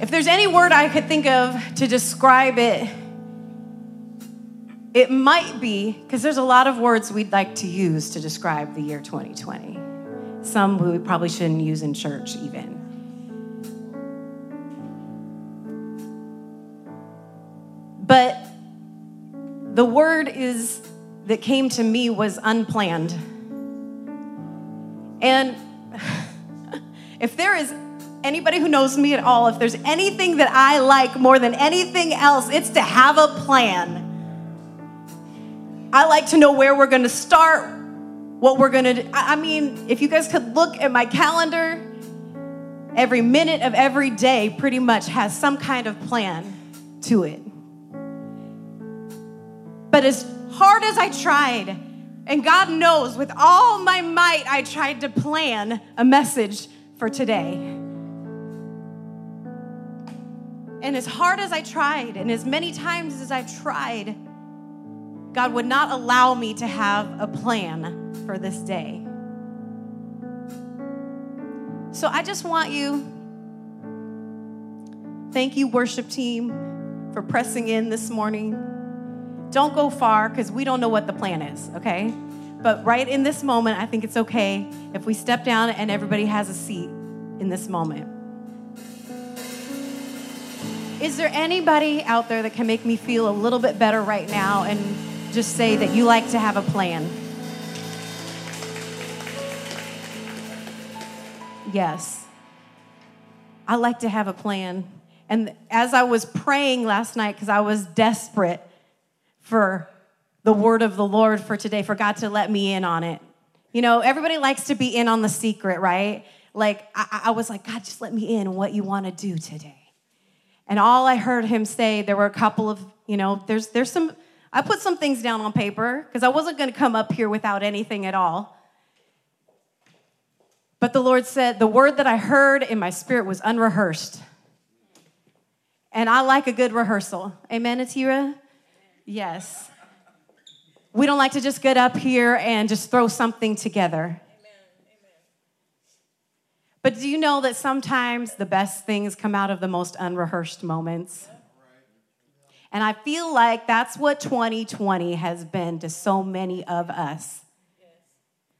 if there's any word I could think of to describe it, it might be, because there's a lot of words we'd like to use to describe the year 2020. Some we probably shouldn't use in church, even. But the word is that came to me was unplanned. And if there is anybody who knows me at all, if there's anything that I like more than anything else, it's to have a plan. I like to know where we're going to start, what we're going to do. I mean, if you guys could look at my calendar, every minute of every day pretty much has some kind of plan to it. But as hard as I tried, and God knows with all my might, I tried to plan a message for today. And as hard as I tried, and as many times as I tried, God would not allow me to have a plan for this day. So I just want you, thank you, worship team, for pressing in this morning. Don't go far because we don't know what the plan is, okay? But right in this moment, I think it's okay if we step down and everybody has a seat in this moment. Is there anybody out there that can make me feel a little bit better right now and just say that you like to have a plan? Yes. I like to have a plan. And as I was praying last night, because I was desperate for the word of the Lord for today, for God to let me in on it. You know, everybody likes to be in on the secret, right? Like, I, I was like, God, just let me in what you want to do today. And all I heard him say, there were a couple of, you know, there's, there's some, I put some things down on paper because I wasn't going to come up here without anything at all. But the Lord said, the word that I heard in my spirit was unrehearsed. And I like a good rehearsal. Amen, Atira? Yes. We don't like to just get up here and just throw something together. But do you know that sometimes the best things come out of the most unrehearsed moments? And I feel like that's what 2020 has been to so many of us.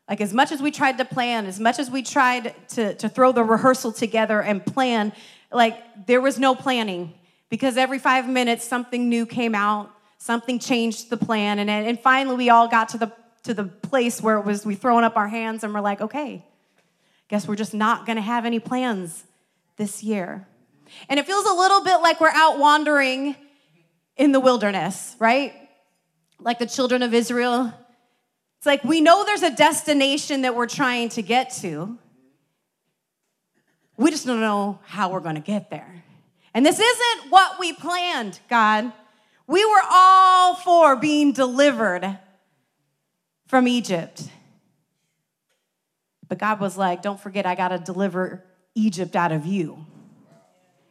Like, as much as we tried to plan, as much as we tried to, to throw the rehearsal together and plan, like, there was no planning because every five minutes something new came out, something changed the plan. And, and finally, we all got to the, to the place where it was we throwing up our hands and we're like, okay, guess we're just not gonna have any plans this year. And it feels a little bit like we're out wandering in the wilderness, right? Like the children of Israel. It's like we know there's a destination that we're trying to get to. We just don't know how we're going to get there. And this isn't what we planned, God. We were all for being delivered from Egypt. But God was like, don't forget, I got to deliver Egypt out of you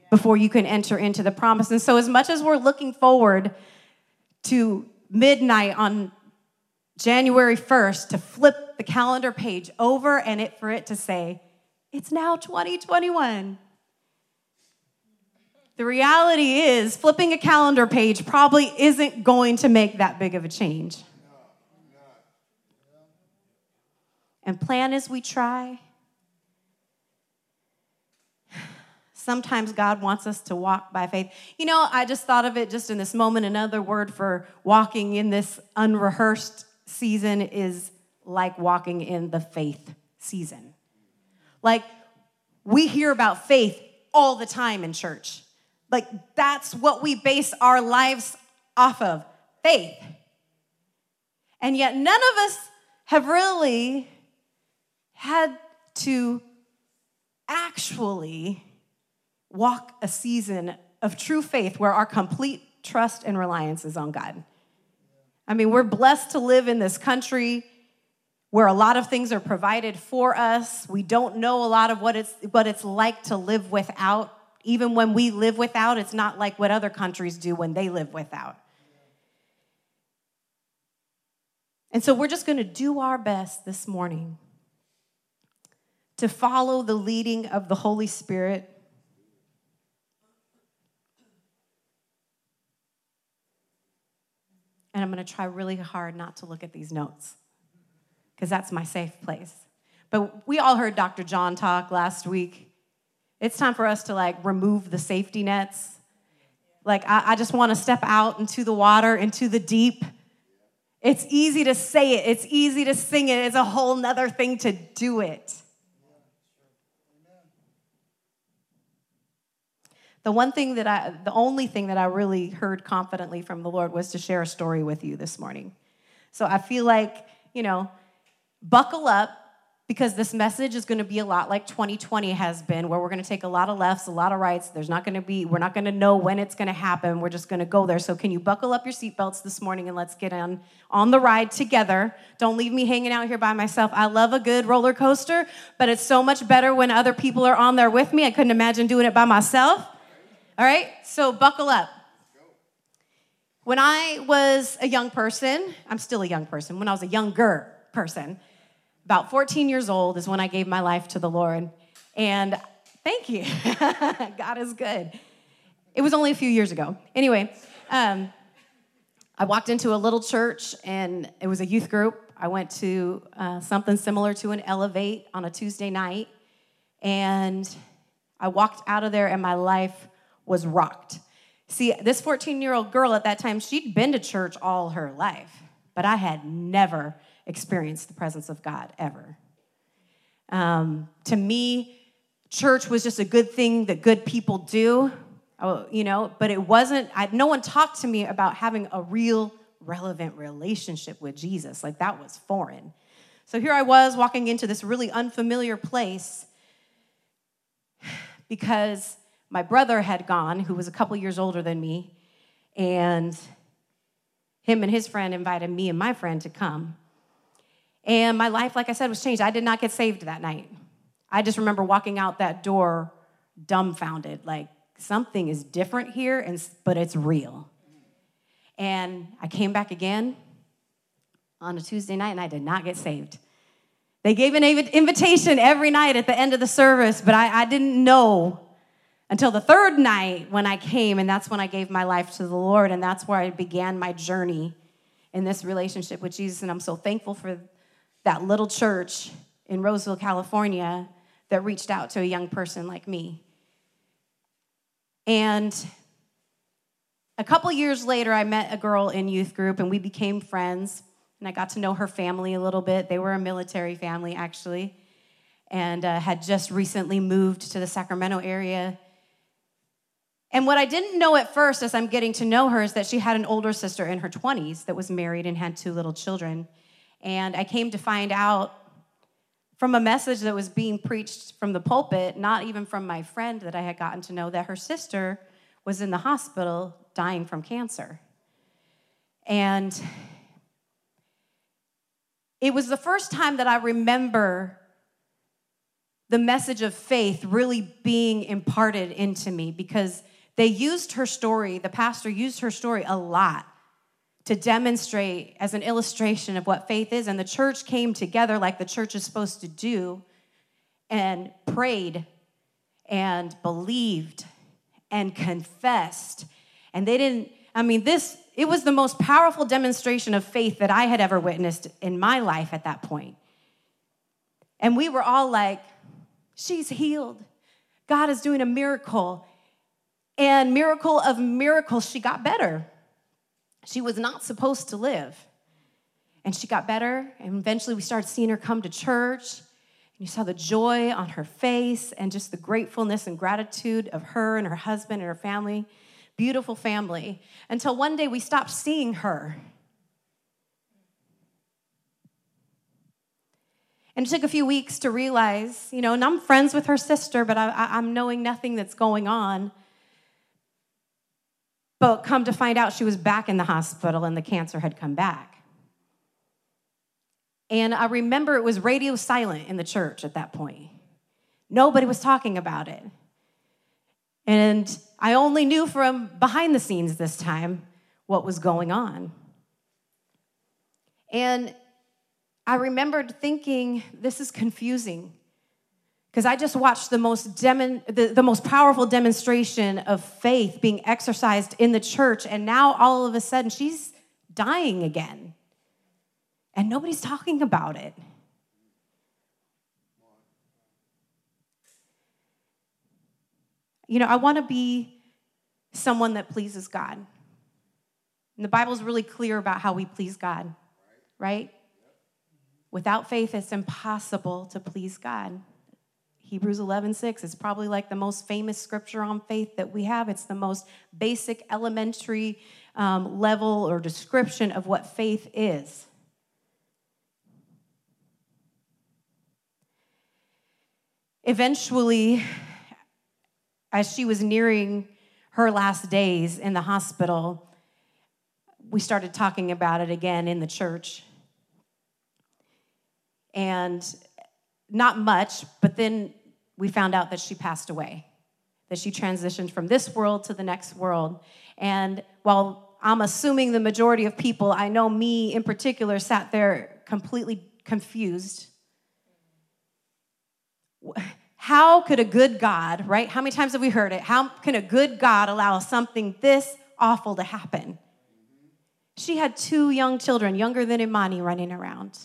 before you can enter into the promise. And so, as much as we're looking forward to midnight on January 1st to flip the calendar page over and it for it to say, it's now 2021. The reality is, flipping a calendar page probably isn't going to make that big of a change. And plan as we try, sometimes God wants us to walk by faith. You know, I just thought of it just in this moment. Another word for walking in this unrehearsed season is like walking in the faith season. Like, we hear about faith all the time in church. Like, that's what we base our lives off of faith. And yet, none of us have really had to actually walk a season of true faith where our complete trust and reliance is on God. I mean, we're blessed to live in this country where a lot of things are provided for us. We don't know a lot of what it's what it's like to live without. Even when we live without, it's not like what other countries do when they live without. And so we're just going to do our best this morning to follow the leading of the Holy Spirit. And I'm going to try really hard not to look at these notes because that's my safe place. But we all heard Dr. John talk last week. It's time for us to like remove the safety nets. Like, I, I just want to step out into the water, into the deep. It's easy to say it, it's easy to sing it, it's a whole nother thing to do it. The one thing that I, the only thing that I really heard confidently from the Lord was to share a story with you this morning. So I feel like, you know, buckle up because this message is going to be a lot like 2020 has been where we're going to take a lot of lefts a lot of rights. There's not going to be we're not going to know when it's going to happen. We're just going to go there. So can you buckle up your seatbelts this morning and let's get on on the ride together? Don't leave me hanging out here by myself. I love a good roller coaster but it's so much better when other people are on there with me. I couldn't imagine doing it by myself all right so buckle up when i was a young person i'm still a young person when i was a younger person about 14 years old is when I gave my life to the Lord. And thank you. God is good. It was only a few years ago. Anyway, um, I walked into a little church and it was a youth group. I went to uh, something similar to an Elevate on a Tuesday night. And I walked out of there and my life was rocked. See, this 14 year old girl at that time, she'd been to church all her life, but I had never experienced the presence of God ever. Um, to me, church was just a good thing that good people do, oh, you know, but it wasn't, I, no one talked to me about having a real, relevant relationship with Jesus. Like that was foreign. So here I was walking into this really unfamiliar place because my brother had gone, who was a couple years older than me, and him and his friend invited me and my friend to come. And my life, like I said, was changed. I did not get saved that night. I just remember walking out that door dumbfounded, like something is different here, and, but it's real. And I came back again on a Tuesday night and I did not get saved. They gave an invitation every night at the end of the service, but I, I didn't know until the third night when I came, and that's when I gave my life to the Lord, and that's where I began my journey in this relationship with Jesus. And I'm so thankful for that little church in Roseville, California, that reached out to a young person like me. And a couple years later, I met a girl in youth group and we became friends. And I got to know her family a little bit. They were a military family, actually, and uh, had just recently moved to the Sacramento area. And what I didn't know at first, as I'm getting to know her, is that she had an older sister in her 20s that was married and had two little children. And I came to find out from a message that was being preached from the pulpit, not even from my friend that I had gotten to know, that her sister was in the hospital dying from cancer. And it was the first time that I remember the message of faith really being imparted into me because they used her story, the pastor used her story a lot to demonstrate as an illustration of what faith is. And the church came together like the church is supposed to do and prayed and believed and confessed. And they didn't, I mean, this, it was the most powerful demonstration of faith that I had ever witnessed in my life at that point. And we were all like, she's healed. God is doing a miracle. And miracle of miracles, she got better. She was not supposed to live. And she got better, and eventually we started seeing her come to church. And you saw the joy on her face and just the gratefulness and gratitude of her and her husband and her family. Beautiful family. Until one day we stopped seeing her. And it took a few weeks to realize, you know, and I'm friends with her sister, but I, am knowing nothing that's going on. But come to find out, she was back in the hospital and the cancer had come back. And I remember it was radio silent in the church at that point. Nobody was talking about it. And I only knew from behind the scenes this time what was going on. And I remembered thinking, this is confusing. Because I just watched the most, demon, the, the most powerful demonstration of faith being exercised in the church, and now all of a sudden she's dying again. And nobody's talking about it. You know, I want to be someone that pleases God. And the Bible's really clear about how we please God, right? Without faith, it's impossible to please God. Hebrews 11, 6 is probably like the most famous scripture on faith that we have. It's the most basic, elementary um, level or description of what faith is. Eventually, as she was nearing her last days in the hospital, we started talking about it again in the church and not much, but then we found out that she passed away, that she transitioned from this world to the next world. And while I'm assuming the majority of people, I know me in particular, sat there completely confused. How could a good God, right? How many times have we heard it? How can a good God allow something this awful to happen? She had two young children, younger than Imani, running around.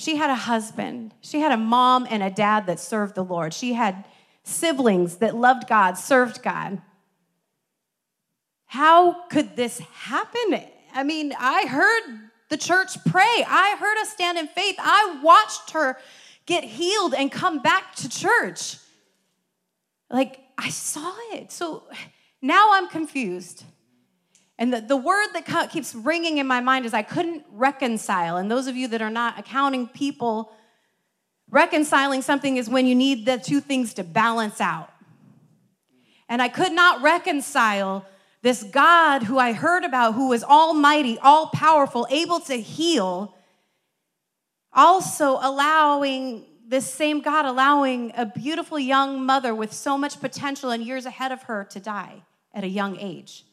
She had a husband. She had a mom and a dad that served the Lord. She had siblings that loved God, served God. How could this happen? I mean, I heard the church pray. I heard us stand in faith. I watched her get healed and come back to church. Like, I saw it. So now I'm confused. And the, the word that keeps ringing in my mind is I couldn't reconcile. And those of you that are not accounting people, reconciling something is when you need the two things to balance out. And I could not reconcile this God who I heard about, who was almighty, all powerful, able to heal, also allowing this same God allowing a beautiful young mother with so much potential and years ahead of her to die at a young age.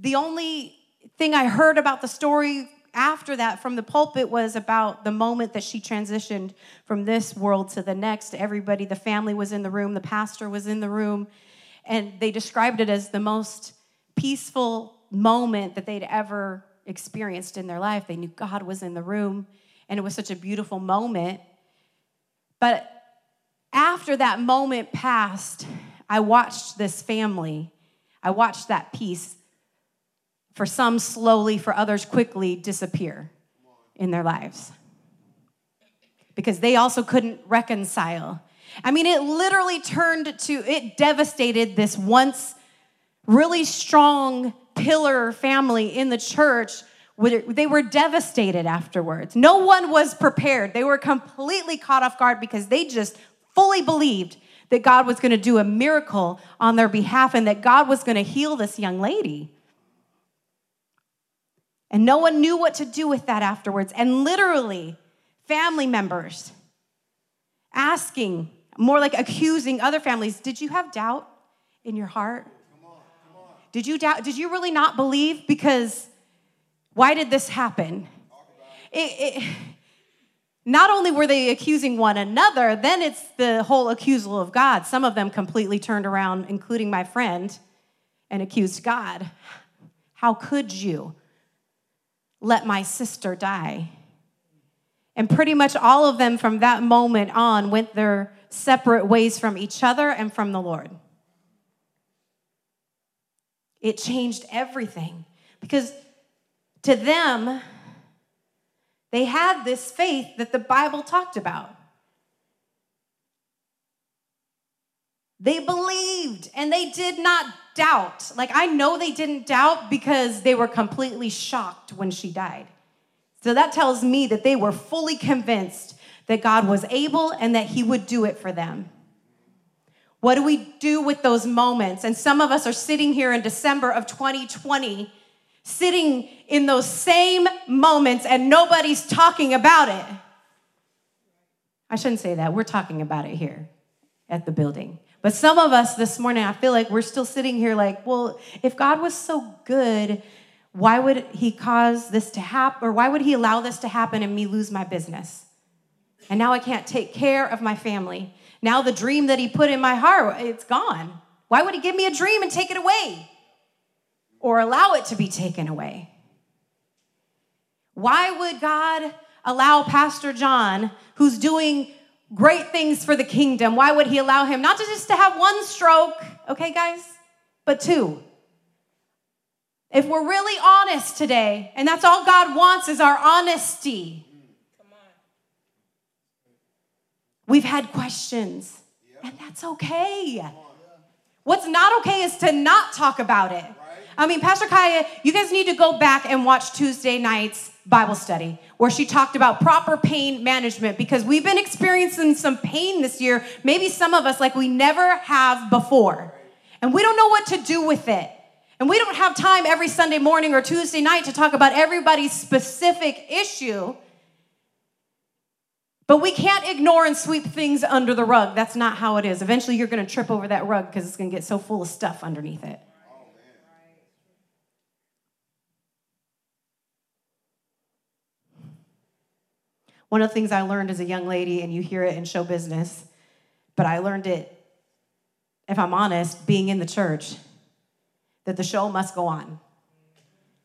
The only thing I heard about the story after that from the pulpit was about the moment that she transitioned from this world to the next. Everybody, the family was in the room, the pastor was in the room, and they described it as the most peaceful moment that they'd ever experienced in their life. They knew God was in the room, and it was such a beautiful moment. But after that moment passed, I watched this family, I watched that peace for some slowly, for others quickly, disappear in their lives. Because they also couldn't reconcile. I mean, it literally turned to, it devastated this once really strong pillar family in the church. They were devastated afterwards. No one was prepared. They were completely caught off guard because they just fully believed that God was going to do a miracle on their behalf and that God was going to heal this young lady. And no one knew what to do with that afterwards. And literally, family members asking, more like accusing other families, did you have doubt in your heart? Did you doubt? Did you really not believe? Because why did this happen? It, it, not only were they accusing one another, then it's the whole accusal of God. Some of them completely turned around, including my friend, and accused God. How could you? Let my sister die. And pretty much all of them from that moment on went their separate ways from each other and from the Lord. It changed everything because to them, they had this faith that the Bible talked about. They believed and they did not doubt. Like, I know they didn't doubt because they were completely shocked when she died. So that tells me that they were fully convinced that God was able and that He would do it for them. What do we do with those moments? And some of us are sitting here in December of 2020, sitting in those same moments, and nobody's talking about it. I shouldn't say that. We're talking about it here at the building. But some of us this morning, I feel like we're still sitting here like, well, if God was so good, why would he cause this to happen? Or why would he allow this to happen and me lose my business? And now I can't take care of my family. Now the dream that he put in my heart, it's gone. Why would he give me a dream and take it away? Or allow it to be taken away? Why would God allow Pastor John, who's doing great things for the kingdom, why would he allow him not to just to have one stroke, okay, guys, but two? If we're really honest today, and that's all God wants is our honesty. We've had questions, and that's okay. What's not okay is to not talk about it. I mean, Pastor Kaya, you guys need to go back and watch Tuesday night's Bible study where she talked about proper pain management because we've been experiencing some pain this year, maybe some of us like we never have before. And we don't know what to do with it. And we don't have time every Sunday morning or Tuesday night to talk about everybody's specific issue. But we can't ignore and sweep things under the rug. That's not how it is. Eventually, you're going to trip over that rug because it's going to get so full of stuff underneath it. One of the things I learned as a young lady, and you hear it in show business, but I learned it, if I'm honest, being in the church, that the show must go on.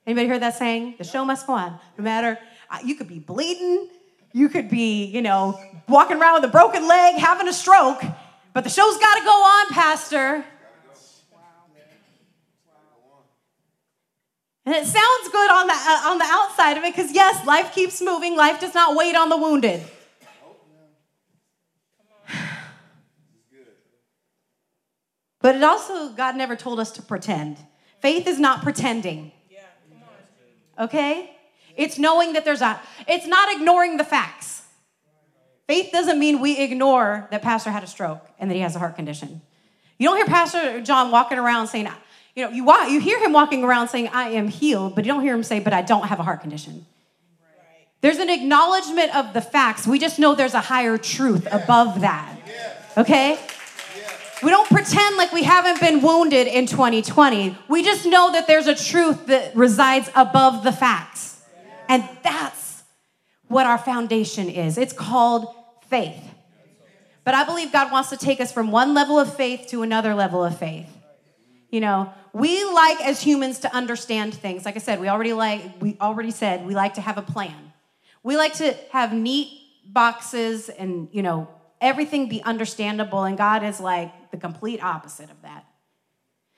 Anybody heard that saying? The show must go on. No matter, you could be bleeding, you could be, you know, walking around with a broken leg, having a stroke, but the show's got to go on, Pastor. And it sounds good on the, uh, on the outside of it because, yes, life keeps moving. Life does not wait on the wounded. But it also, God never told us to pretend. Faith is not pretending. Okay? It's knowing that there's a, it's not ignoring the facts. Faith doesn't mean we ignore that Pastor had a stroke and that he has a heart condition. You don't hear Pastor John walking around saying, you know, you, walk, you hear him walking around saying, I am healed, but you don't hear him say, but I don't have a heart condition. There's an acknowledgement of the facts. We just know there's a higher truth above that. Okay? We don't pretend like we haven't been wounded in 2020. We just know that there's a truth that resides above the facts. And that's what our foundation is. It's called faith. But I believe God wants to take us from one level of faith to another level of faith. You know, we like as humans to understand things. Like I said, we already like we already said we like to have a plan. We like to have neat boxes and, you know, everything be understandable and God is like the complete opposite of that.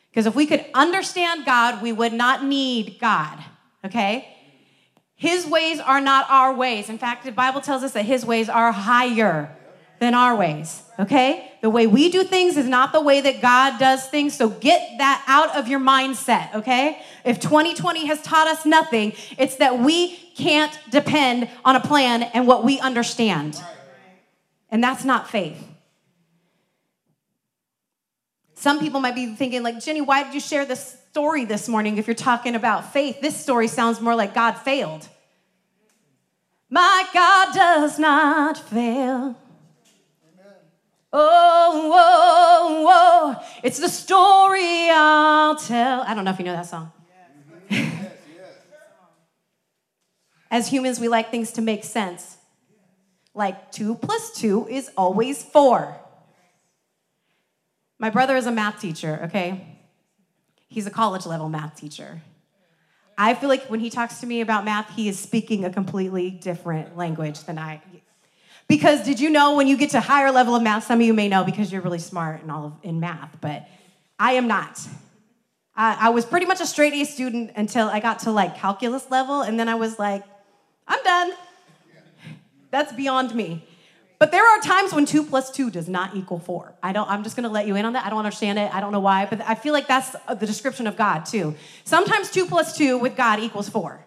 Because if we could understand God, we would not need God, okay? His ways are not our ways. In fact, the Bible tells us that his ways are higher than our ways, okay? The way we do things is not the way that God does things. So get that out of your mindset, okay? If 2020 has taught us nothing, it's that we can't depend on a plan and what we understand. And that's not faith. Some people might be thinking, like, Ginny, why did you share this story this morning if you're talking about faith? This story sounds more like God failed. My God does not fail. Oh, whoa, whoa. It's the story I'll tell. I don't know if you know that song. As humans, we like things to make sense. Like two plus two is always four. My brother is a math teacher, okay? He's a college level math teacher. I feel like when he talks to me about math, he is speaking a completely different language than I. Because did you know when you get to higher level of math, some of you may know because you're really smart and all of, in math, but I am not. I, I was pretty much a straight A student until I got to like calculus level, and then I was like, I'm done. That's beyond me. But there are times when two plus two does not equal four. I don't, I'm just gonna let you in on that. I don't understand it. I don't know why, but I feel like that's uh, the description of God too. Sometimes two plus two with God equals four.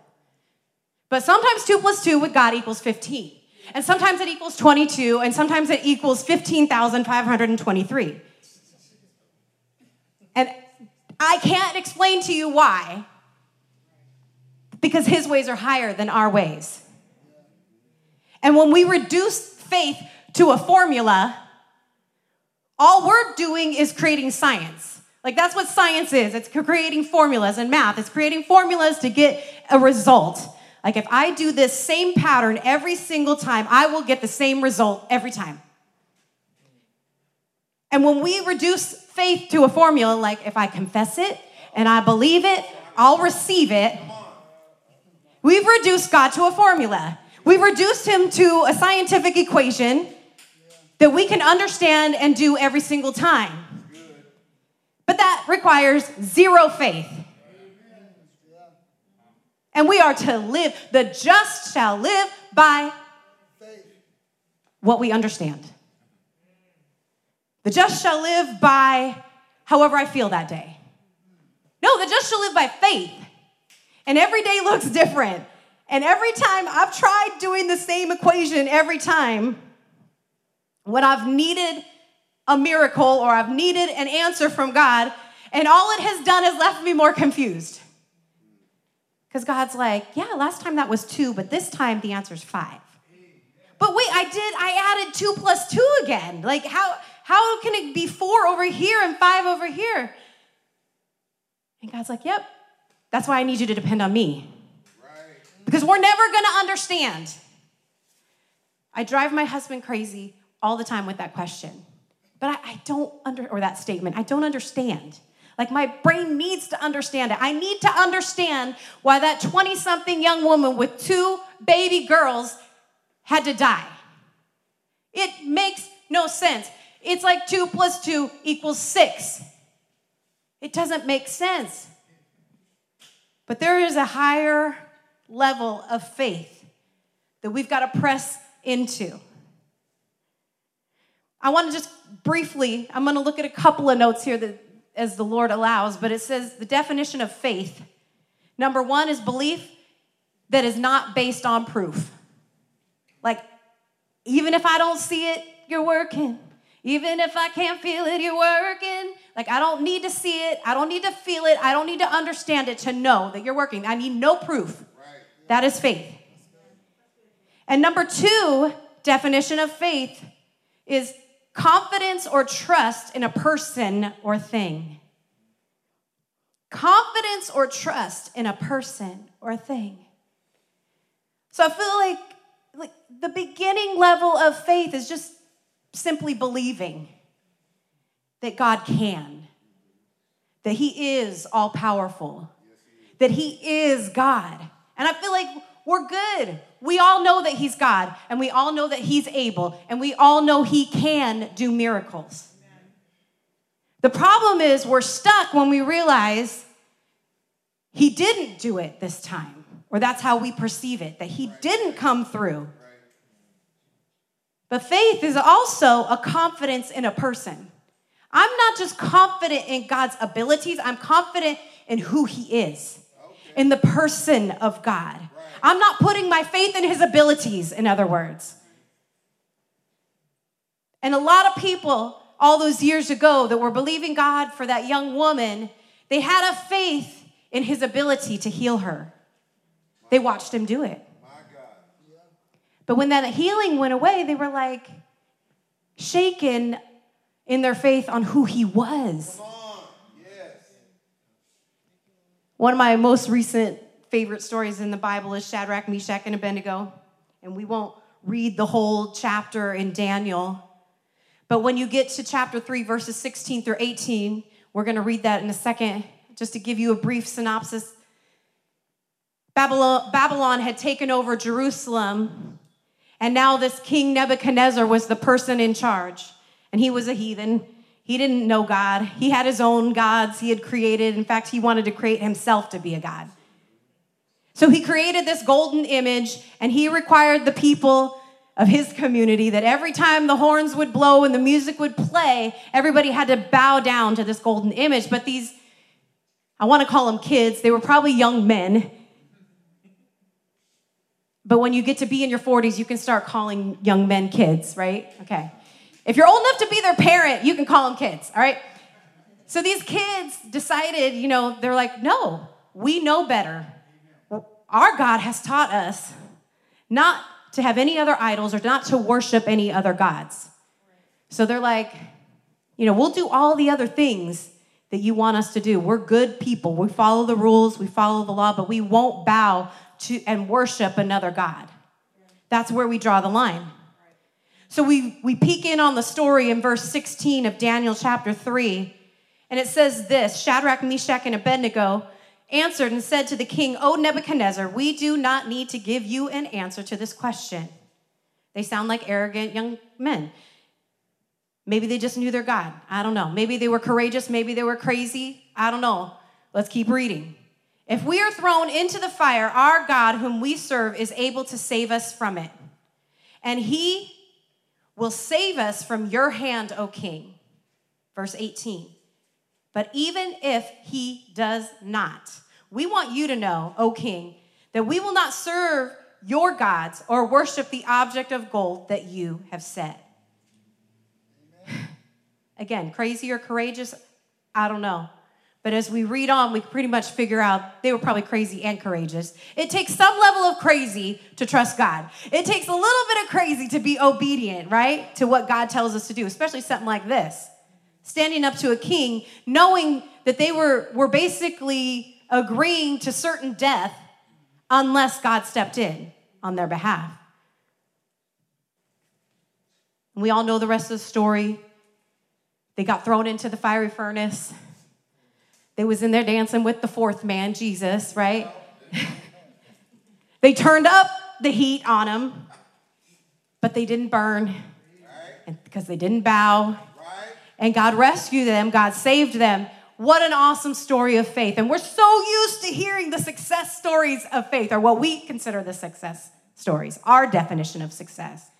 But sometimes two plus two with God equals 15. And sometimes it equals 22, and sometimes it equals 15,523. And I can't explain to you why, because his ways are higher than our ways. And when we reduce faith to a formula, all we're doing is creating science. Like that's what science is. It's creating formulas and math. It's creating formulas to get a result. Like if I do this same pattern every single time, I will get the same result every time. And when we reduce faith to a formula, like if I confess it and I believe it, I'll receive it. We've reduced God to a formula. We've reduced him to a scientific equation that we can understand and do every single time. But that requires zero faith. And we are to live, the just shall live by what we understand. The just shall live by however I feel that day. No, the just shall live by faith. And every day looks different. And every time I've tried doing the same equation every time, when I've needed a miracle or I've needed an answer from God, and all it has done is left me more confused. Because God's like, yeah, last time that was two, but this time the answer is five. But wait, I did, I added two plus two again. Like, how, how can it be four over here and five over here? And God's like, yep, that's why I need you to depend on me. Because we're never gonna understand. I drive my husband crazy all the time with that question. But I, I don't under, or that statement, I don't understand. Like my brain needs to understand it. I need to understand why that 20 something young woman with two baby girls had to die. It makes no sense. It's like two plus two equals six. It doesn't make sense. But there is a higher level of faith that we've got to press into. I want to just briefly, I'm going to look at a couple of notes here that as the Lord allows, but it says the definition of faith. Number one is belief that is not based on proof. Like, even if I don't see it, you're working. Even if I can't feel it, you're working. Like, I don't need to see it. I don't need to feel it. I don't need to understand it to know that you're working. I need no proof. That is faith. And number two definition of faith is confidence or trust in a person or thing. Confidence or trust in a person or thing. So I feel like, like the beginning level of faith is just simply believing that God can, that He is all powerful, that He is God. And I feel like we're good. We all know that He's God, and we all know that He's able, and we all know He can do miracles. The problem is we're stuck when we realize He didn't do it this time, or that's how we perceive it, that He didn't come through. But faith is also a confidence in a person. I'm not just confident in God's abilities, I'm confident in who He is, in the person of God. I'm not putting my faith in his abilities, in other words. And a lot of people, all those years ago, that were believing God for that young woman, they had a faith in his ability to heal her. They watched him do it. But when that healing went away, they were like shaken in their faith on who he was. One of my most recent favorite stories in the Bible is Shadrach, Meshach, and Abednego. And we won't read the whole chapter in Daniel. But when you get to chapter 3, verses 16 through 18, we're going to read that in a second, just to give you a brief synopsis. Babylon, Babylon had taken over Jerusalem, and now this king Nebuchadnezzar was the person in charge. And he was a heathen. He didn't know God. He had his own gods he had created. In fact, he wanted to create himself to be a God. So he created this golden image and he required the people of his community that every time the horns would blow and the music would play, everybody had to bow down to this golden image. But these, I want to call them kids, they were probably young men. But when you get to be in your 40s, you can start calling young men kids, right? Okay. If you're old enough to be their parent, you can call them kids, all right? So these kids decided, you know, they're like, no, we know better. Our God has taught us not to have any other idols or not to worship any other gods. So they're like, you know, we'll do all the other things that you want us to do. We're good people. We follow the rules, we follow the law, but we won't bow to and worship another God. That's where we draw the line. So we, we peek in on the story in verse 16 of Daniel chapter 3, and it says this Shadrach, Meshach, and Abednego answered and said to the king, O Nebuchadnezzar, we do not need to give you an answer to this question. They sound like arrogant young men. Maybe they just knew their God. I don't know. Maybe they were courageous. Maybe they were crazy. I don't know. Let's keep reading. If we are thrown into the fire, our God, whom we serve, is able to save us from it. And he will save us from your hand, O king. Verse 18. But even if he does not, we want you to know, O king, that we will not serve your gods or worship the object of gold that you have set. Again, crazy or courageous, I don't know. But as we read on, we pretty much figure out they were probably crazy and courageous. It takes some level of crazy to trust God. It takes a little bit of crazy to be obedient, right? To what God tells us to do, especially something like this. Standing up to a king, knowing that they were, were basically agreeing to certain death unless God stepped in on their behalf. And we all know the rest of the story. They got thrown into the fiery furnace. They was in there dancing with the fourth man, Jesus, right? they turned up the heat on him, but they didn't burn because they didn't bow. And God rescued them, God saved them. What an awesome story of faith. And we're so used to hearing the success stories of faith, or what we consider the success stories, our definition of success.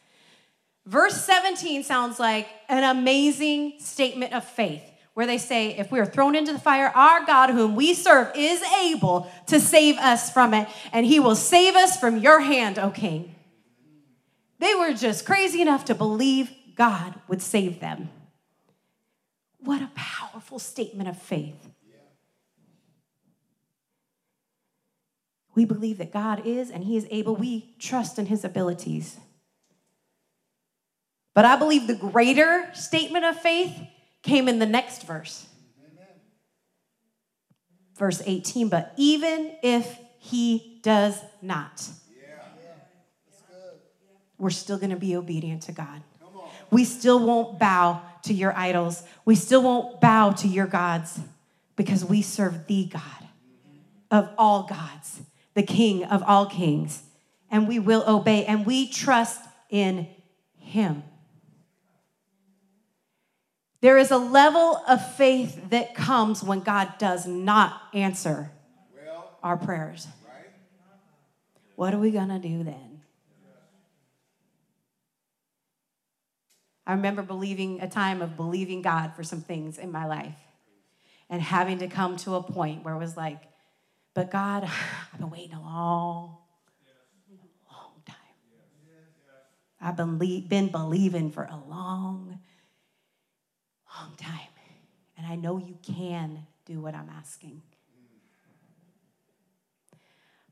Verse 17 sounds like an amazing statement of faith where they say, If we are thrown into the fire, our God, whom we serve, is able to save us from it, and he will save us from your hand, O king. They were just crazy enough to believe God would save them. What a powerful statement of faith. We believe that God is and He is able. We trust in His abilities. But I believe the greater statement of faith came in the next verse. Verse 18, but even if he does not, we're still going to be obedient to God. We still won't bow to your idols. We still won't bow to your gods because we serve the God of all gods, the King of all kings, and we will obey and we trust in him. There is a level of faith that comes when God does not answer well, our prayers. Right? What are we going to do then? I remember believing a time of believing God for some things in my life and having to come to a point where it was like, but God, I've been waiting a long, long time. I've been, been believing for a long long time. And I know you can do what I'm asking.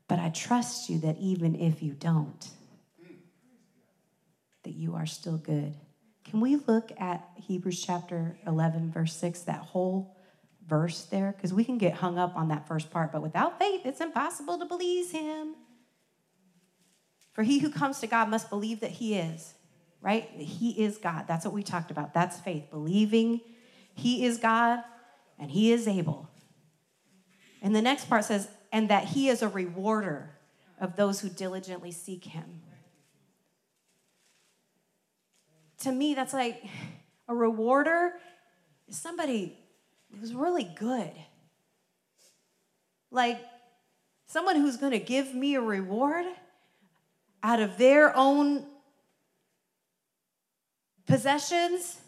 But I trust you that even if you don't, that you are still good. Can we look at Hebrews chapter 11, verse 6, that whole verse there? Because we can get hung up on that first part, but without faith, it's impossible to please him. For he who comes to God must believe that he is, right? He is God. That's what we talked about. That's faith, believing he is God and he is able. And the next part says, and that he is a rewarder of those who diligently seek him. To me, that's like a rewarder somebody who's really good. Like someone who's going to give me a reward out of their own possessions,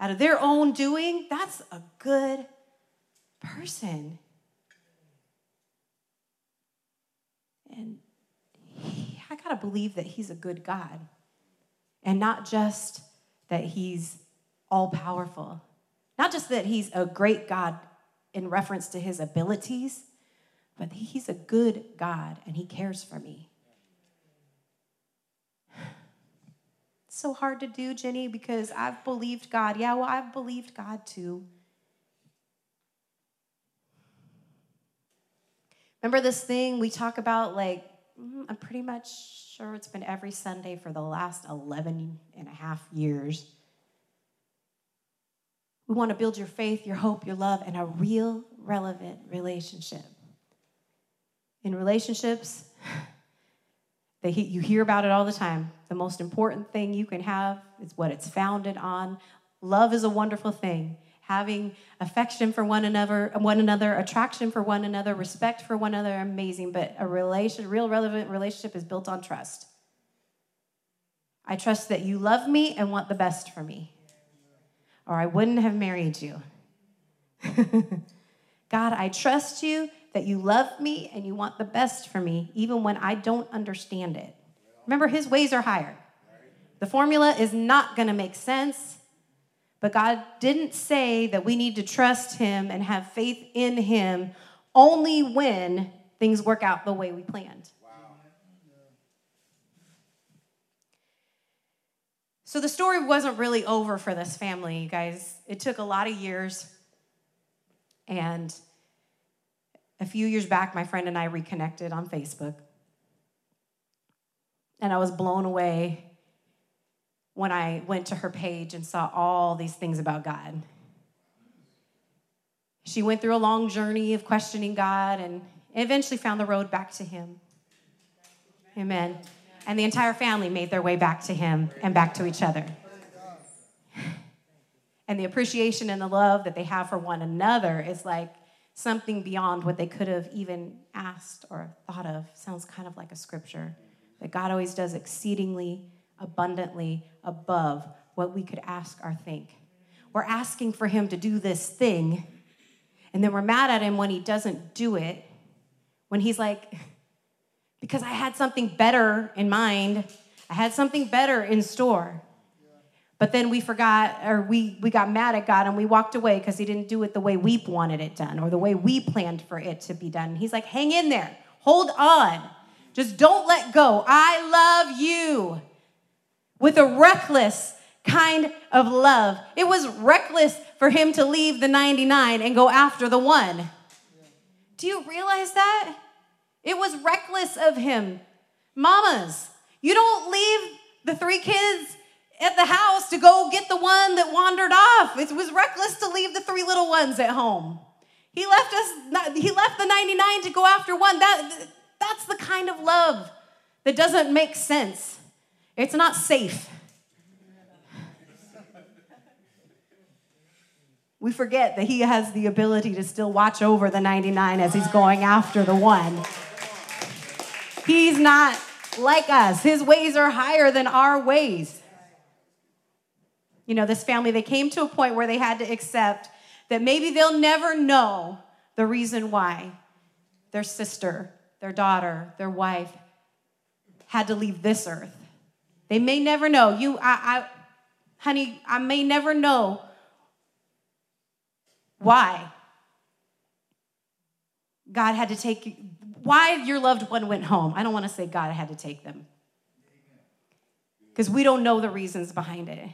out of their own doing, that's a good person. And he, I got to believe that he's a good God. And not just that he's all powerful, Not just that he's a great God in reference to his abilities, but he's a good God and he cares for me. It's so hard to do, Ginny, because I've believed God. Yeah, well, I've believed God too. Remember this thing we talk about, like, mm, I'm pretty much sure it's been every Sunday for the last 11 and a half years. We want to build your faith, your hope, your love, and a real, relevant relationship. In relationships, they, you hear about it all the time. The most important thing you can have is what it's founded on. Love is a wonderful thing. Having affection for one another, one another, attraction for one another, respect for one another, amazing. But a relation, real relevant relationship is built on trust. I trust that you love me and want the best for me or I wouldn't have married you. God, I trust you that you love me and you want the best for me, even when I don't understand it. Remember, his ways are higher. The formula is not going to make sense, but God didn't say that we need to trust him and have faith in him only when things work out the way we planned. Wow. So the story wasn't really over for this family, you guys. It took a lot of years. And a few years back, my friend and I reconnected on Facebook. And I was blown away when I went to her page and saw all these things about God. She went through a long journey of questioning God and eventually found the road back to Him. Amen and the entire family made their way back to him and back to each other. And the appreciation and the love that they have for one another is like something beyond what they could have even asked or thought of. Sounds kind of like a scripture that God always does exceedingly abundantly above what we could ask or think. We're asking for him to do this thing, and then we're mad at him when he doesn't do it. When he's like, because I had something better in mind. I had something better in store. But then we forgot, or we, we got mad at God and we walked away because He didn't do it the way we wanted it done or the way we planned for it to be done. He's like, hang in there, hold on, just don't let go. I love you with a reckless kind of love. It was reckless for Him to leave the 99 and go after the one. Do you realize that? It was reckless of him. Mamas, you don't leave the three kids at the house to go get the one that wandered off. It was reckless to leave the three little ones at home. He left us he left the 99 to go after one. That that's the kind of love that doesn't make sense. It's not safe. We forget that he has the ability to still watch over the 99 as he's going after the one. He's not like us. His ways are higher than our ways. You know, this family, they came to a point where they had to accept that maybe they'll never know the reason why their sister, their daughter, their wife had to leave this earth. They may never know. You, I, I honey, I may never know why God had to take why your loved one went home. I don't want to say God had to take them because we don't know the reasons behind it.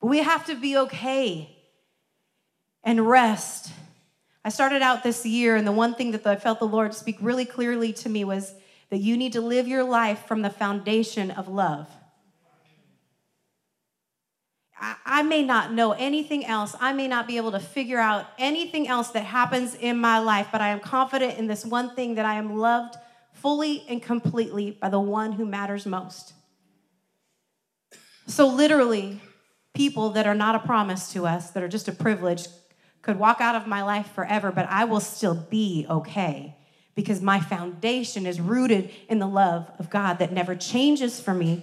But we have to be okay and rest. I started out this year, and the one thing that I felt the Lord speak really clearly to me was that you need to live your life from the foundation of love. I, may not know anything else. I may not be able to figure out anything else that happens in my life, but I am confident in this one thing that I am loved fully and completely by the one who matters most. So, literally, people that are not a promise to us, that are just a privilege, could walk out of my life forever, but I will still be okay because my foundation is rooted in the love of God that never changes for me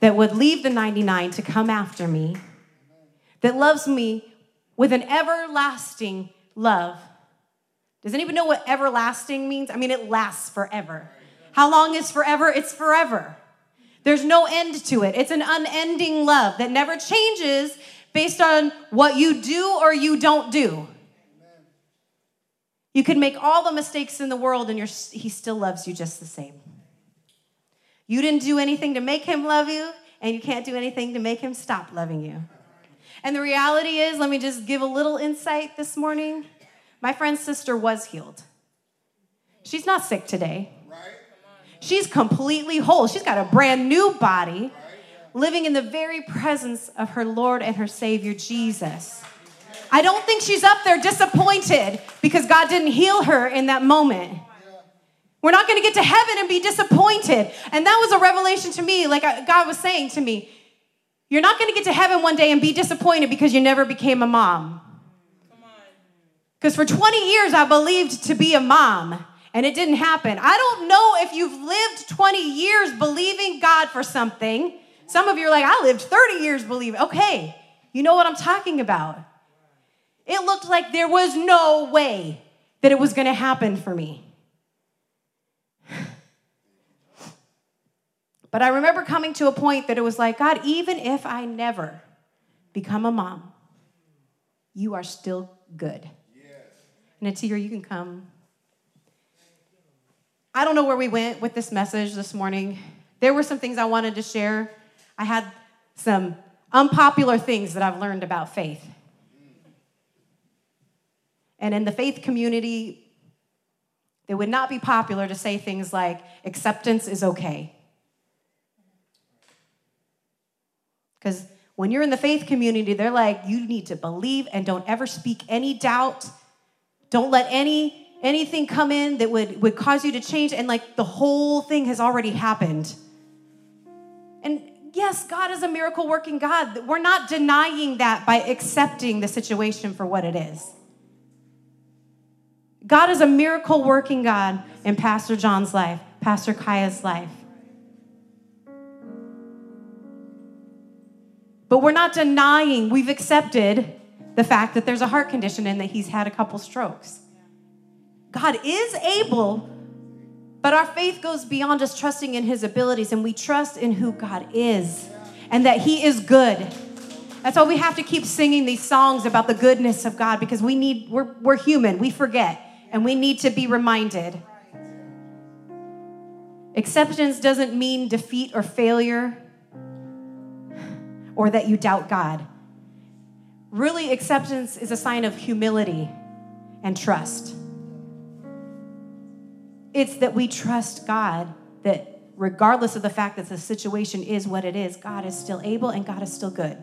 that would leave the 99 to come after me, that loves me with an everlasting love. Does anyone know what everlasting means? I mean, it lasts forever. How long is forever? It's forever. There's no end to it. It's an unending love that never changes based on what you do or you don't do. You can make all the mistakes in the world and he still loves you just the same. You didn't do anything to make him love you, and you can't do anything to make him stop loving you. And the reality is, let me just give a little insight this morning. My friend's sister was healed. She's not sick today. She's completely whole. She's got a brand new body, living in the very presence of her Lord and her Savior, Jesus. I don't think she's up there disappointed because God didn't heal her in that moment. We're not going to get to heaven and be disappointed. And that was a revelation to me, like God was saying to me. You're not going to get to heaven one day and be disappointed because you never became a mom. Because for 20 years, I believed to be a mom and it didn't happen. I don't know if you've lived 20 years believing God for something. Some of you are like, I lived 30 years believing. Okay, you know what I'm talking about. It looked like there was no way that it was going to happen for me. But I remember coming to a point that it was like, God, even if I never become a mom, you are still good. Yes. Natia, you can come. I don't know where we went with this message this morning. There were some things I wanted to share. I had some unpopular things that I've learned about faith. And in the faith community, it would not be popular to say things like acceptance is okay. Because when you're in the faith community, they're like, you need to believe and don't ever speak any doubt. Don't let any anything come in that would, would cause you to change. And like the whole thing has already happened. And yes, God is a miracle working God. We're not denying that by accepting the situation for what it is. God is a miracle working God in Pastor John's life, Pastor Kaya's life. But we're not denying, we've accepted the fact that there's a heart condition and that he's had a couple strokes. God is able, but our faith goes beyond just trusting in his abilities and we trust in who God is and that he is good. That's why we have to keep singing these songs about the goodness of God because we need, we're, we're human, we forget, and we need to be reminded. Acceptance doesn't mean defeat or failure or that you doubt God. Really, acceptance is a sign of humility and trust. It's that we trust God, that regardless of the fact that the situation is what it is, God is still able and God is still good.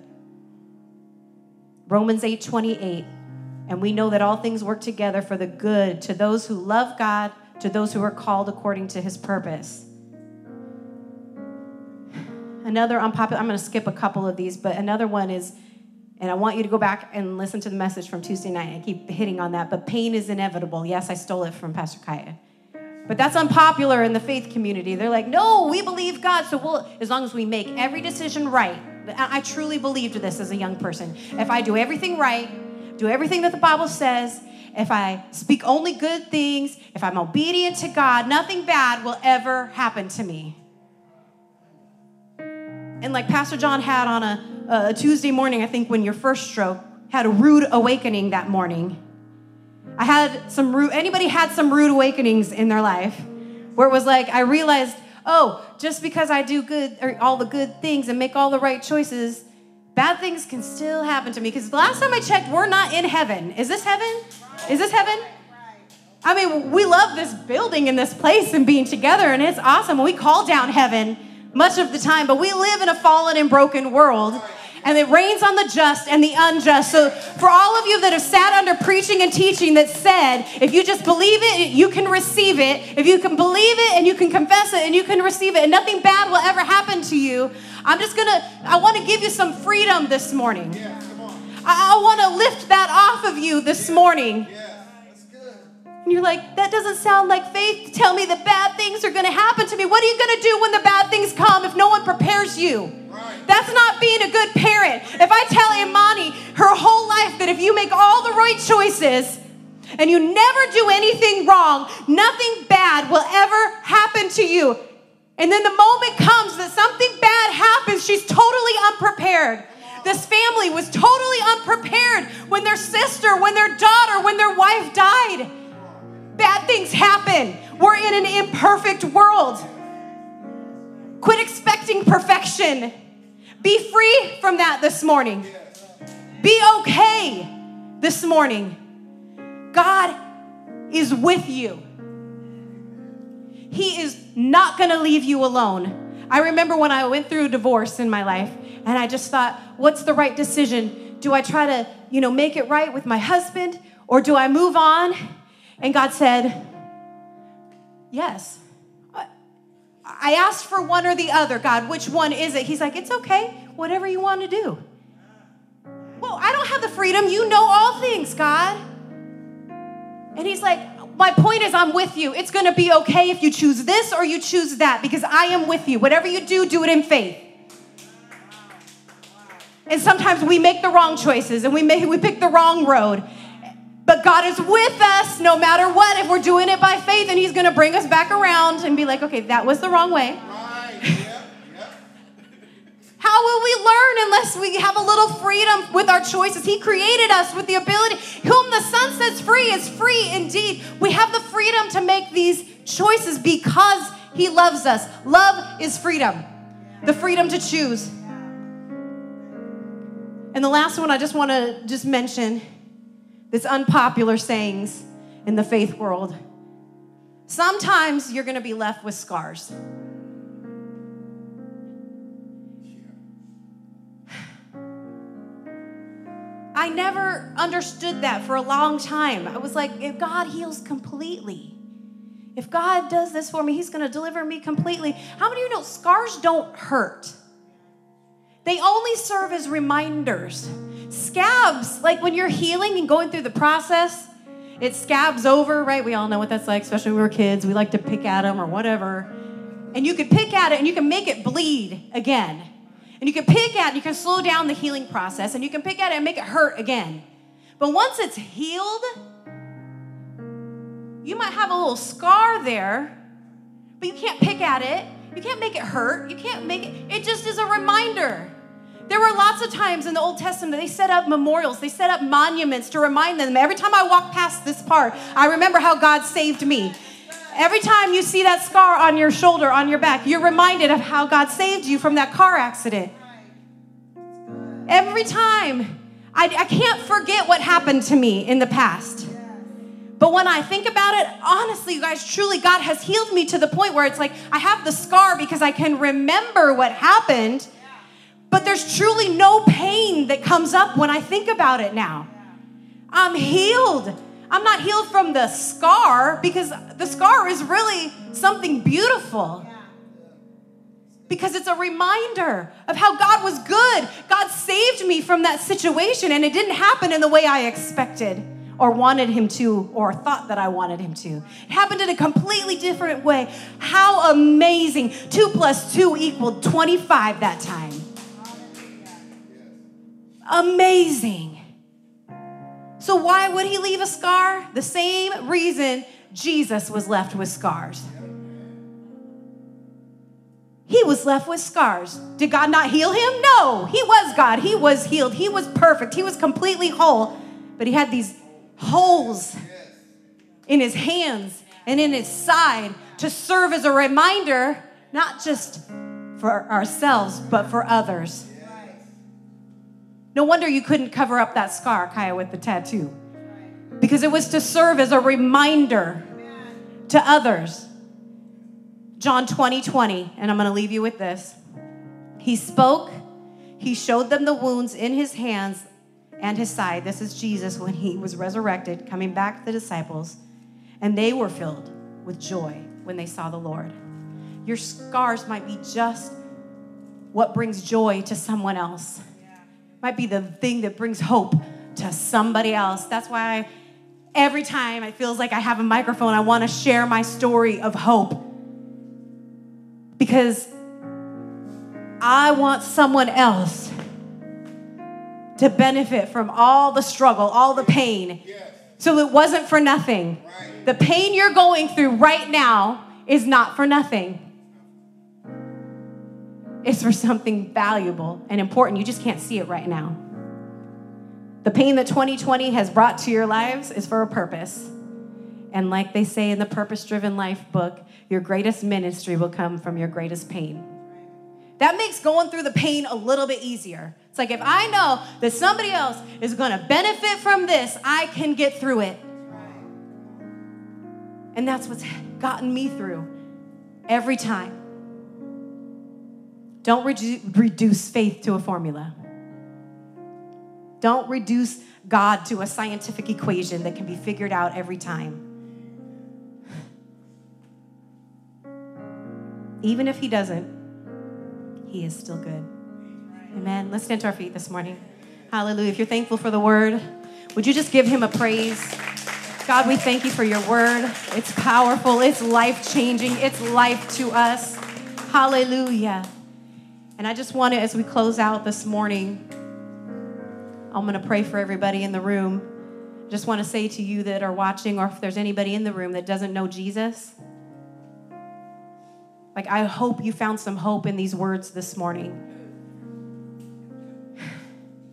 Romans 8 28. And we know that all things work together for the good to those who love God, to those who are called according to his purpose. Another unpopular, I'm going to skip a couple of these, but another one is, and I want you to go back and listen to the message from Tuesday night. I keep hitting on that, but pain is inevitable. Yes, I stole it from Pastor Kaya. But that's unpopular in the faith community. They're like, no, we believe God, so we'll, as long as we make every decision right. I truly believed this as a young person. If I do everything right, do everything that the Bible says, if I speak only good things, if I'm obedient to God, nothing bad will ever happen to me and like Pastor John had on a, a Tuesday morning, I think when your first stroke, had a rude awakening that morning. I had some rude, anybody had some rude awakenings in their life where it was like, I realized, oh, just because I do good, or all the good things and make all the right choices, bad things can still happen to me. Because the last time I checked, we're not in heaven. Is this heaven? Is this heaven? I mean, we love this building and this place and being together, and it's awesome. We call down heaven much of the time, but we live in a fallen and broken world. And it rains on the just and the unjust. So, for all of you that have sat under preaching and teaching that said, if you just believe it, you can receive it. If you can believe it and you can confess it and you can receive it, and nothing bad will ever happen to you, I'm just gonna, I wanna give you some freedom this morning. Yeah, I, I wanna lift that off of you this morning. Yeah. And you're like, that doesn't sound like faith. Tell me that bad things are going to happen to me. What are you going to do when the bad things come if no one prepares you? Right. That's not being a good parent. If I tell Imani her whole life that if you make all the right choices and you never do anything wrong, nothing bad will ever happen to you. And then the moment comes that something bad happens, she's totally unprepared. This family was totally unprepared when their sister, when their daughter, when their wife died. Bad things happen. We're in an imperfect world. Quit expecting perfection. Be free from that this morning. Be okay this morning. God is with you. He is not going to leave you alone. I remember when I went through a divorce in my life and I just thought, what's the right decision? Do I try to, you know, make it right with my husband or do I move on? And God said, yes. I asked for one or the other, God, which one is it? He's like, it's okay, whatever you want to do. Well, I don't have the freedom. You know all things, God. And he's like, my point is, I'm with you. It's going to be okay if you choose this or you choose that because I am with you. Whatever you do, do it in faith. And sometimes we make the wrong choices and we, make, we pick the wrong road. But God is with us no matter what. If we're doing it by faith, and He's going to bring us back around and be like, okay, that was the wrong way. How will we learn unless we have a little freedom with our choices? He created us with the ability, whom the Son sets free is free indeed. We have the freedom to make these choices because He loves us. Love is freedom, the freedom to choose. And the last one I just want to just mention this unpopular sayings in the faith world. Sometimes you're going to be left with scars. I never understood that for a long time. I was like, if God heals completely, if God does this for me, He's going to deliver me completely. How many of you know scars don't hurt? They only serve as reminders. Scabs, like when you're healing and going through the process, it scabs over, right? We all know what that's like, especially when we were kids. We like to pick at them or whatever. And you can pick at it and you can make it bleed again. And you can pick at it, you can slow down the healing process, and you can pick at it and make it hurt again. But once it's healed, you might have a little scar there, but you can't pick at it. You can't make it hurt. You can't make it, it just is a reminder. There were lots of times in the Old Testament that they set up memorials, they set up monuments to remind them. Every time I walk past this part, I remember how God saved me. Every time you see that scar on your shoulder, on your back, you're reminded of how God saved you from that car accident. Every time. I, I can't forget what happened to me in the past. But when I think about it, honestly, you guys, truly, God has healed me to the point where it's like I have the scar because I can remember what happened, but there's truly no pain that comes up when I think about it now. I'm healed. I'm not healed from the scar because the scar is really something beautiful. Because it's a reminder of how God was good. God saved me from that situation, and it didn't happen in the way I expected or wanted Him to or thought that I wanted Him to. It happened in a completely different way. How amazing. Two plus two equaled 25 that time. Amazing. So, why would he leave a scar? The same reason Jesus was left with scars. He was left with scars. Did God not heal him? No, he was God. He was healed. He was perfect. He was completely whole. But he had these holes in his hands and in his side to serve as a reminder, not just for ourselves, but for others. No wonder you couldn't cover up that scar, Kaya, with the tattoo. Because it was to serve as a reminder to others. John 20, 20, and I'm going to leave you with this. He spoke, he showed them the wounds in his hands and his side. This is Jesus when he was resurrected, coming back to the disciples, and they were filled with joy when they saw the Lord. Your scars might be just what brings joy to someone else might be the thing that brings hope to somebody else. That's why I, every time it feels like I have a microphone, I want to share my story of hope. Because I want someone else to benefit from all the struggle, all the pain. So it wasn't for nothing. The pain you're going through right now is not for nothing. Is for something valuable and important. You just can't see it right now. The pain that 2020 has brought to your lives is for a purpose. And like they say in the Purpose Driven Life book, your greatest ministry will come from your greatest pain. That makes going through the pain a little bit easier. It's like if I know that somebody else is going to benefit from this, I can get through it. And that's what's gotten me through every time. Don't redu- reduce faith to a formula. Don't reduce God to a scientific equation that can be figured out every time. Even if He doesn't, He is still good. Amen. Let's stand to our feet this morning. Hallelujah. If you're thankful for the word, would you just give Him a praise? God, we thank you for your word. It's powerful, it's life changing, it's life to us. Hallelujah. And I just want to, as we close out this morning, I'm going to pray for everybody in the room. Just want to say to you that are watching, or if there's anybody in the room that doesn't know Jesus, like I hope you found some hope in these words this morning.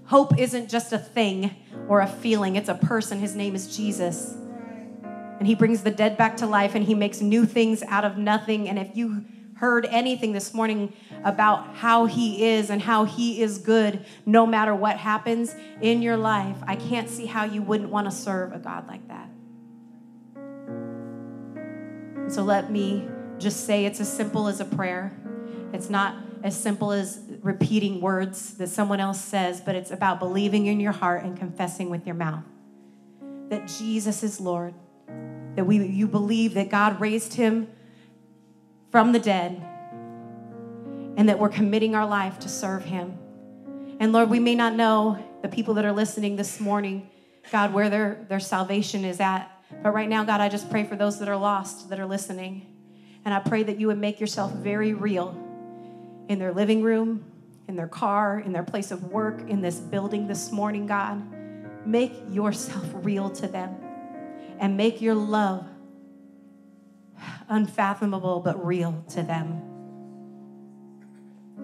Hope isn't just a thing or a feeling, it's a person. His name is Jesus and he brings the dead back to life and he makes new things out of nothing. And if you heard anything this morning about how he is and how he is good no matter what happens in your life, I can't see how you wouldn't want to serve a God like that. So let me just say it's as simple as a prayer. It's not as simple as repeating words that someone else says, but it's about believing in your heart and confessing with your mouth that Jesus is Lord that we, you believe that God raised him from the dead and that we're committing our life to serve him. And Lord, we may not know the people that are listening this morning, God, where their, their salvation is at. But right now, God, I just pray for those that are lost, that are listening. And I pray that you would make yourself very real in their living room, in their car, in their place of work, in this building this morning, God. Make yourself real to them and make your love unfathomable but real to them.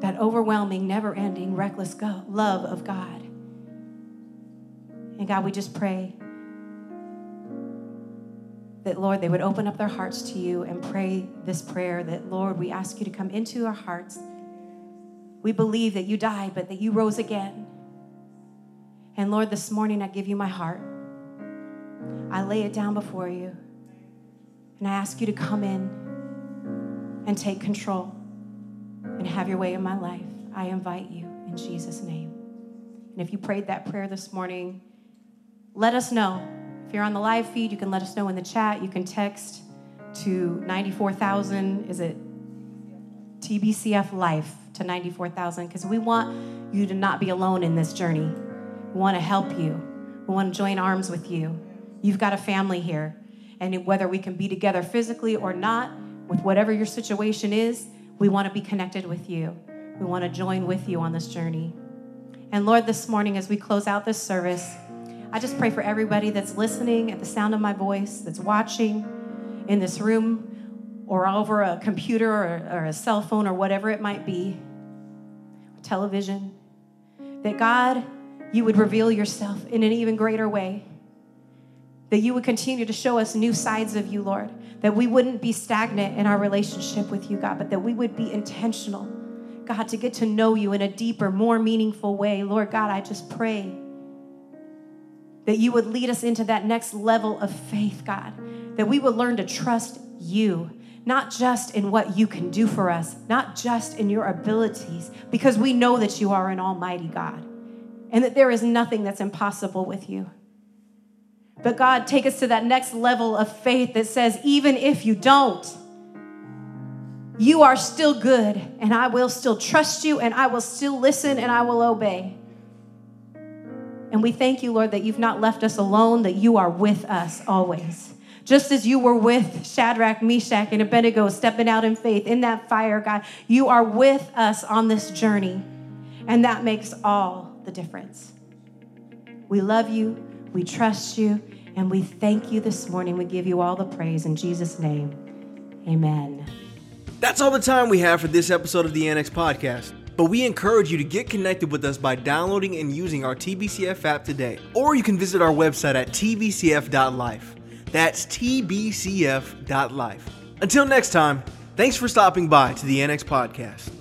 That overwhelming, never ending, reckless love of God. And God, we just pray that, Lord, they would open up their hearts to you and pray this prayer that, Lord, we ask you to come into our hearts. We believe that you died, but that you rose again. And Lord, this morning I give you my heart. I lay it down before you. And I ask you to come in and take control and have your way in my life. I invite you in Jesus' name. And if you prayed that prayer this morning, let us know. If you're on the live feed, you can let us know in the chat. You can text to 94,000. Is it TBCF Life to 94,000? Because we want you to not be alone in this journey. We want to help you, we want to join arms with you. You've got a family here. And whether we can be together physically or not, with whatever your situation is, we want to be connected with you. We want to join with you on this journey. And Lord, this morning, as we close out this service, I just pray for everybody that's listening at the sound of my voice, that's watching in this room or over a computer or, or a cell phone or whatever it might be, television, that God, you would reveal yourself in an even greater way that you would continue to show us new sides of you, Lord. That we wouldn't be stagnant in our relationship with you, God, but that we would be intentional, God, to get to know you in a deeper, more meaningful way. Lord God, I just pray that you would lead us into that next level of faith, God. That we would learn to trust you, not just in what you can do for us, not just in your abilities, because we know that you are an almighty God and that there is nothing that's impossible with you. But God, take us to that next level of faith that says, even if you don't, you are still good, and I will still trust you, and I will still listen, and I will obey. And we thank you, Lord, that you've not left us alone, that you are with us always. Just as you were with Shadrach, Meshach, and Abednego stepping out in faith in that fire, God, you are with us on this journey. And that makes all the difference. We love you. We trust you and we thank you this morning. We give you all the praise in Jesus' name. Amen. That's all the time we have for this episode of the Annex Podcast. But we encourage you to get connected with us by downloading and using our TBCF app today. Or you can visit our website at tbcf.life. That's tbcf.life. Until next time, thanks for stopping by to the Annex Podcast.